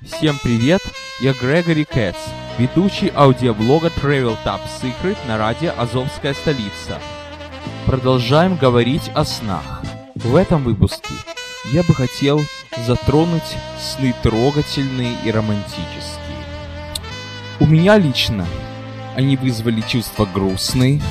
Всем привет, я Грегори Кэтс, ведущий аудиоблога Travel Top Secret на радио «Азовская столица». Продолжаем говорить о снах. В этом выпуске я бы хотел затронуть сны трогательные и романтические. У меня лично они вызвали чувства грустные,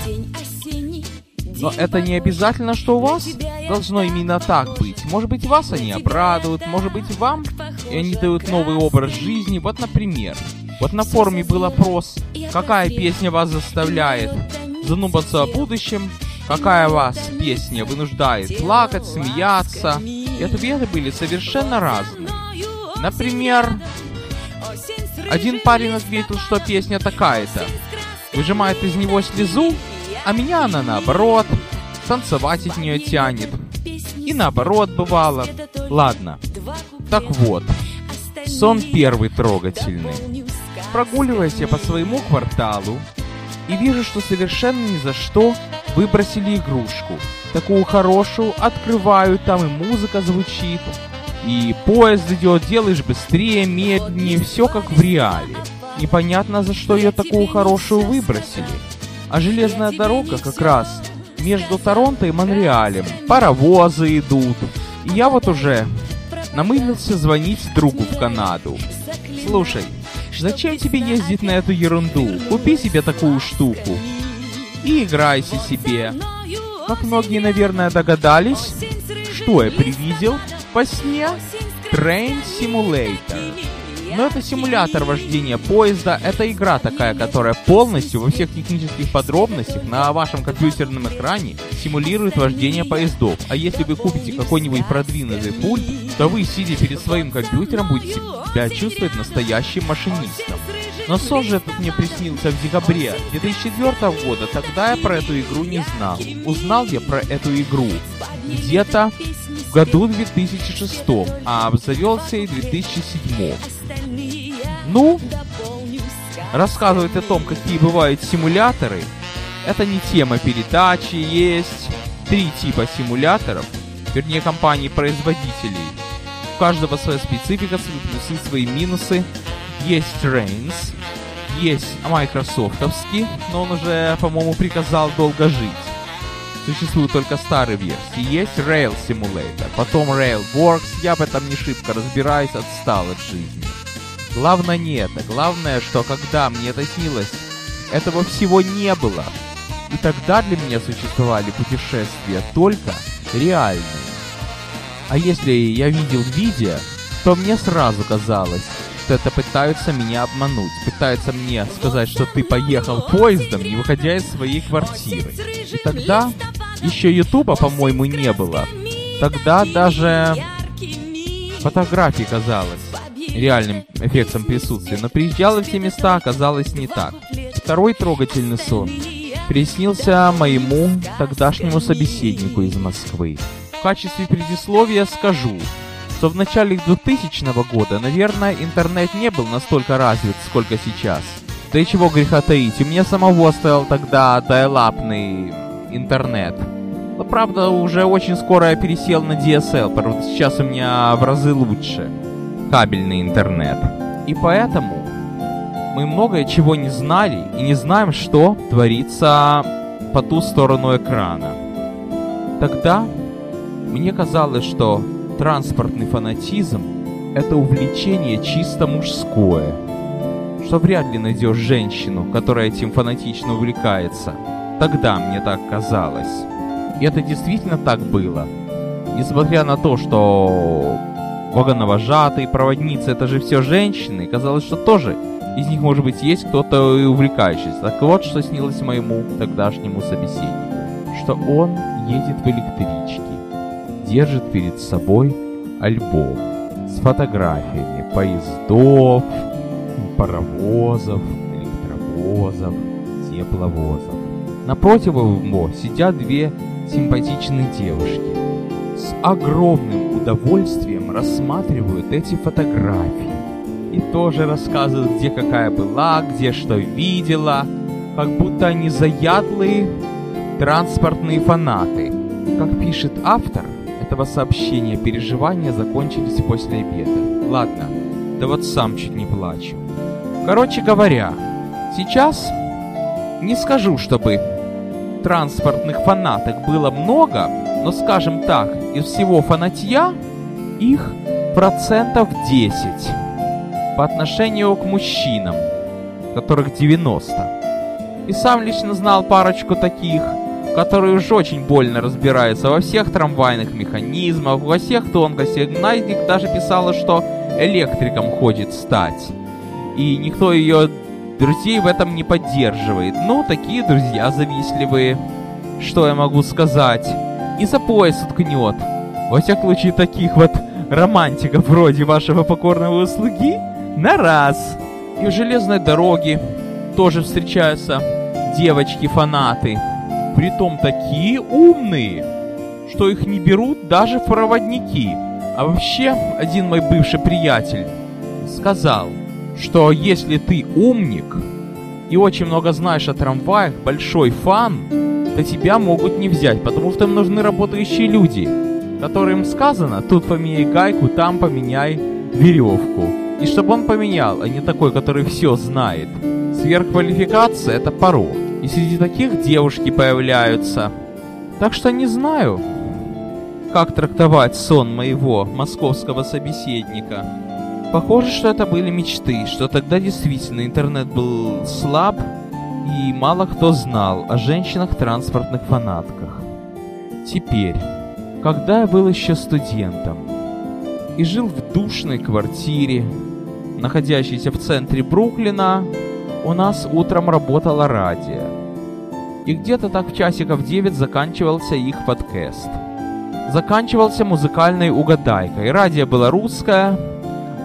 но это не обязательно, что у вас должно именно так быть. Может быть, вас они обрадуют, может быть, вам, и они дают новый образ жизни. Вот, например, вот на форуме был опрос, какая песня вас заставляет задуматься о будущем, какая вас песня вынуждает плакать, смеяться. И ответы были совершенно разные. Например, один парень ответил, что песня такая-то. Выжимает из него слезу, а меня она наоборот, танцевать от нее тянет. И наоборот бывало. Ладно. Так вот, сон первый трогательный. Прогуливаясь я по своему кварталу и вижу, что совершенно ни за что выбросили игрушку. Такую хорошую, открываю, там и музыка звучит, и поезд идет, делаешь быстрее, медленнее, все как в реале. Непонятно, за что ее такую хорошую выбросили. А железная дорога как раз между Торонто и Монреалем. Паровозы идут. И я вот уже намылился звонить другу в Канаду. Слушай, зачем тебе ездить на эту ерунду? Купи себе такую штуку. И играйся себе. Как многие, наверное, догадались, что я привидел во сне? Train Simulator. Но это симулятор вождения поезда, это игра такая, которая полностью во всех технических подробностях на вашем компьютерном экране симулирует вождение поездов. А если вы купите какой-нибудь продвинутый пульт, то вы, сидя перед своим компьютером, будете себя чувствовать настоящим машинистом. Но сон же этот мне приснился в декабре 2004 года, тогда я про эту игру не знал. Узнал я про эту игру где-то в году 2006, а обзавелся и 2007. Ну, рассказывать о том, какие бывают симуляторы, это не тема передачи, есть три типа симуляторов, вернее компаний-производителей. У каждого своя специфика, свои плюсы, свои минусы. Есть Reigns, есть майкрософтовский, но он уже, по-моему, приказал долго жить. Существуют только старые версии. Есть Rail Simulator, потом Railworks, я в этом не шибко разбираюсь, отстал от жизни. Главное не это. Главное, что когда мне это снилось, этого всего не было. И тогда для меня существовали путешествия только реальные. А если я видел видео, то мне сразу казалось, что это пытаются меня обмануть. Пытаются мне сказать, что ты поехал поездом, не выходя из своей квартиры. И тогда еще Ютуба, по-моему, не было. Тогда даже фотографии казалось реальным эффектом присутствия, но приезжал в те места оказалось не так. Второй трогательный сон приснился моему тогдашнему собеседнику из Москвы. В качестве предисловия скажу, что в начале 2000 года, наверное, интернет не был настолько развит, сколько сейчас. Да и чего греха таить, у меня самого стоял тогда дайлапный интернет. Но правда, уже очень скоро я пересел на DSL, правда сейчас у меня в разы лучше кабельный интернет. И поэтому мы многое чего не знали и не знаем, что творится по ту сторону экрана. Тогда мне казалось, что транспортный фанатизм — это увлечение чисто мужское, что вряд ли найдешь женщину, которая этим фанатично увлекается. Тогда мне так казалось. И это действительно так было. Несмотря на то, что вагоновожатые, проводницы, это же все женщины. Казалось, что тоже из них, может быть, есть кто-то и увлекающийся. Так вот, что снилось моему тогдашнему собеседнику. Что он едет в электричке, держит перед собой альбом с фотографиями поездов, паровозов, электровозов, тепловозов. Напротив его сидят две симпатичные девушки с огромным удовольствием рассматривают эти фотографии. И тоже рассказывают, где какая была, где что видела, как будто они заядлые транспортные фанаты. Как пишет автор этого сообщения, переживания закончились после обеда. Ладно, Да вот сам чуть не плачу. Короче говоря, сейчас не скажу, чтобы транспортных фанаток было много, но скажем так, из всего фанатья их процентов 10 по отношению к мужчинам, которых 90. И сам лично знал парочку таких, которые уж очень больно разбираются во всех трамвайных механизмах, во всех тонкостях. Найдик даже писала, что электриком хочет стать. И никто ее друзей в этом не поддерживает. Ну, такие друзья завистливые. Что я могу сказать? И за пояс уткнет. Во всяком случае, таких вот романтиков вроде вашего покорного слуги на раз. И в железной дороге тоже встречаются девочки-фанаты. Притом такие умные, что их не берут даже проводники. А вообще, один мой бывший приятель сказал, что если ты умник и очень много знаешь о трамваях, большой фан, то тебя могут не взять, потому что им нужны работающие люди, которым сказано, тут поменяй гайку, там поменяй веревку. И чтобы он поменял, а не такой, который все знает. Сверхквалификация — это порог. И среди таких девушки появляются. Так что не знаю, как трактовать сон моего московского собеседника. Похоже, что это были мечты, что тогда действительно интернет был слаб, и мало кто знал о женщинах-транспортных фанатках. Теперь, когда я был еще студентом и жил в душной квартире, находящейся в центре Бруклина, у нас утром работало радио. И где-то так в часиков 9 заканчивался их подкаст. Заканчивался музыкальной угадайкой. Радио было русское,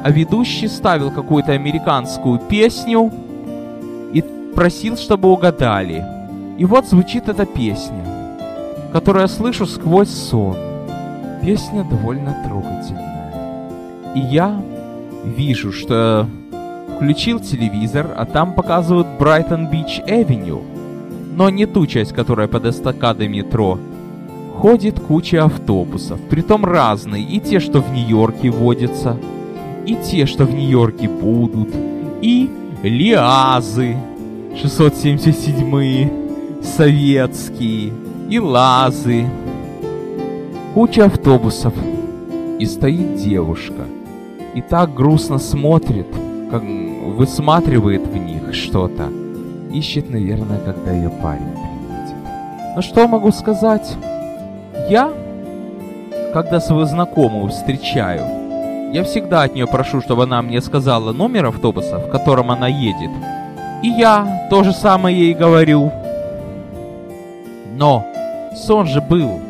а ведущий ставил какую-то американскую песню просил, чтобы угадали. И вот звучит эта песня, которую я слышу сквозь сон. Песня довольно трогательная. И я вижу, что Включил телевизор, а там показывают Брайтон Бич Эвеню. Но не ту часть, которая под эстакадой метро. Ходит куча автобусов, притом разные, и те, что в Нью-Йорке водятся, и те, что в Нью-Йорке будут, и Лиазы, 677 советские, и Лазы. Куча автобусов, и стоит девушка, и так грустно смотрит, как высматривает в них что-то. Ищет, наверное, когда ее парень приедет. Но что могу сказать? Я, когда свою знакомую встречаю, я всегда от нее прошу, чтобы она мне сказала номер автобуса, в котором она едет. И я то же самое ей говорю. Но сон же был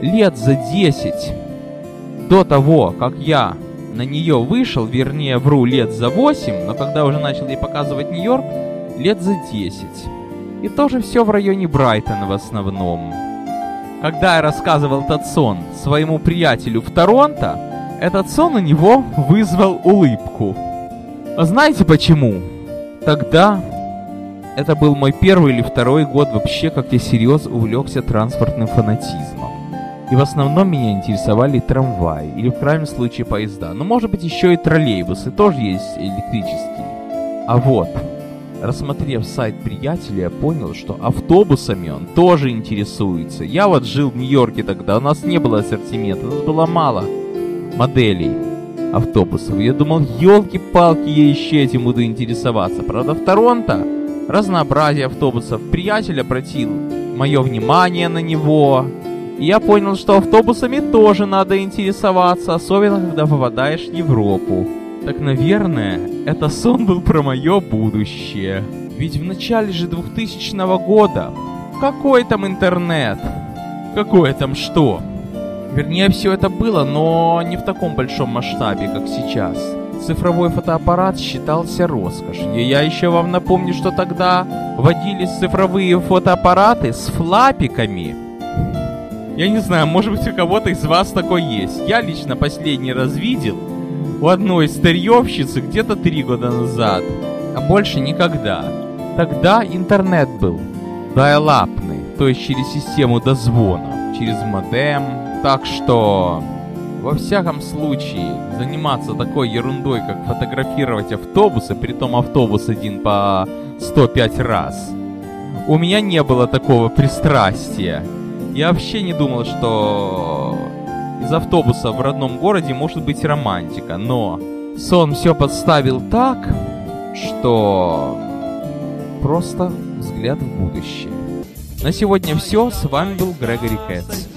лет за десять до того, как я на нее вышел, вернее, вру, лет за 8, но когда уже начал ей показывать Нью-Йорк, лет за 10. И тоже все в районе Брайтона в основном. Когда я рассказывал этот сон своему приятелю в Торонто, этот сон у него вызвал улыбку. А знаете почему? Тогда это был мой первый или второй год вообще, как я серьезно увлекся транспортным фанатизмом. И в основном меня интересовали трамваи, или в крайнем случае поезда. Но может быть еще и троллейбусы, тоже есть электрические. А вот, рассмотрев сайт приятеля, я понял, что автобусами он тоже интересуется. Я вот жил в Нью-Йорке тогда, у нас не было ассортимента, у нас было мало моделей автобусов. Я думал, елки-палки, я еще этим буду интересоваться. Правда, в Торонто разнообразие автобусов. Приятель обратил мое внимание на него, я понял, что автобусами тоже надо интересоваться, особенно когда попадаешь в Европу. Так, наверное, это сон был про мое будущее. Ведь в начале же 2000 года какой там интернет? Какое там что? Вернее, все это было, но не в таком большом масштабе, как сейчас. Цифровой фотоаппарат считался роскошью. Я еще вам напомню, что тогда водились цифровые фотоаппараты с флапиками. Я не знаю, может быть у кого-то из вас такой есть. Я лично последний раз видел у одной старьевщицы где-то три года назад, а больше никогда. Тогда интернет был дайлапный, то есть через систему дозвона, через модем. Так что во всяком случае, заниматься такой ерундой, как фотографировать автобусы, при том автобус один по 105 раз, у меня не было такого пристрастия. Я вообще не думал, что из автобуса в родном городе может быть романтика, но сон все подставил так, что просто взгляд в будущее. На сегодня все. С вами был Грегори Кэтс.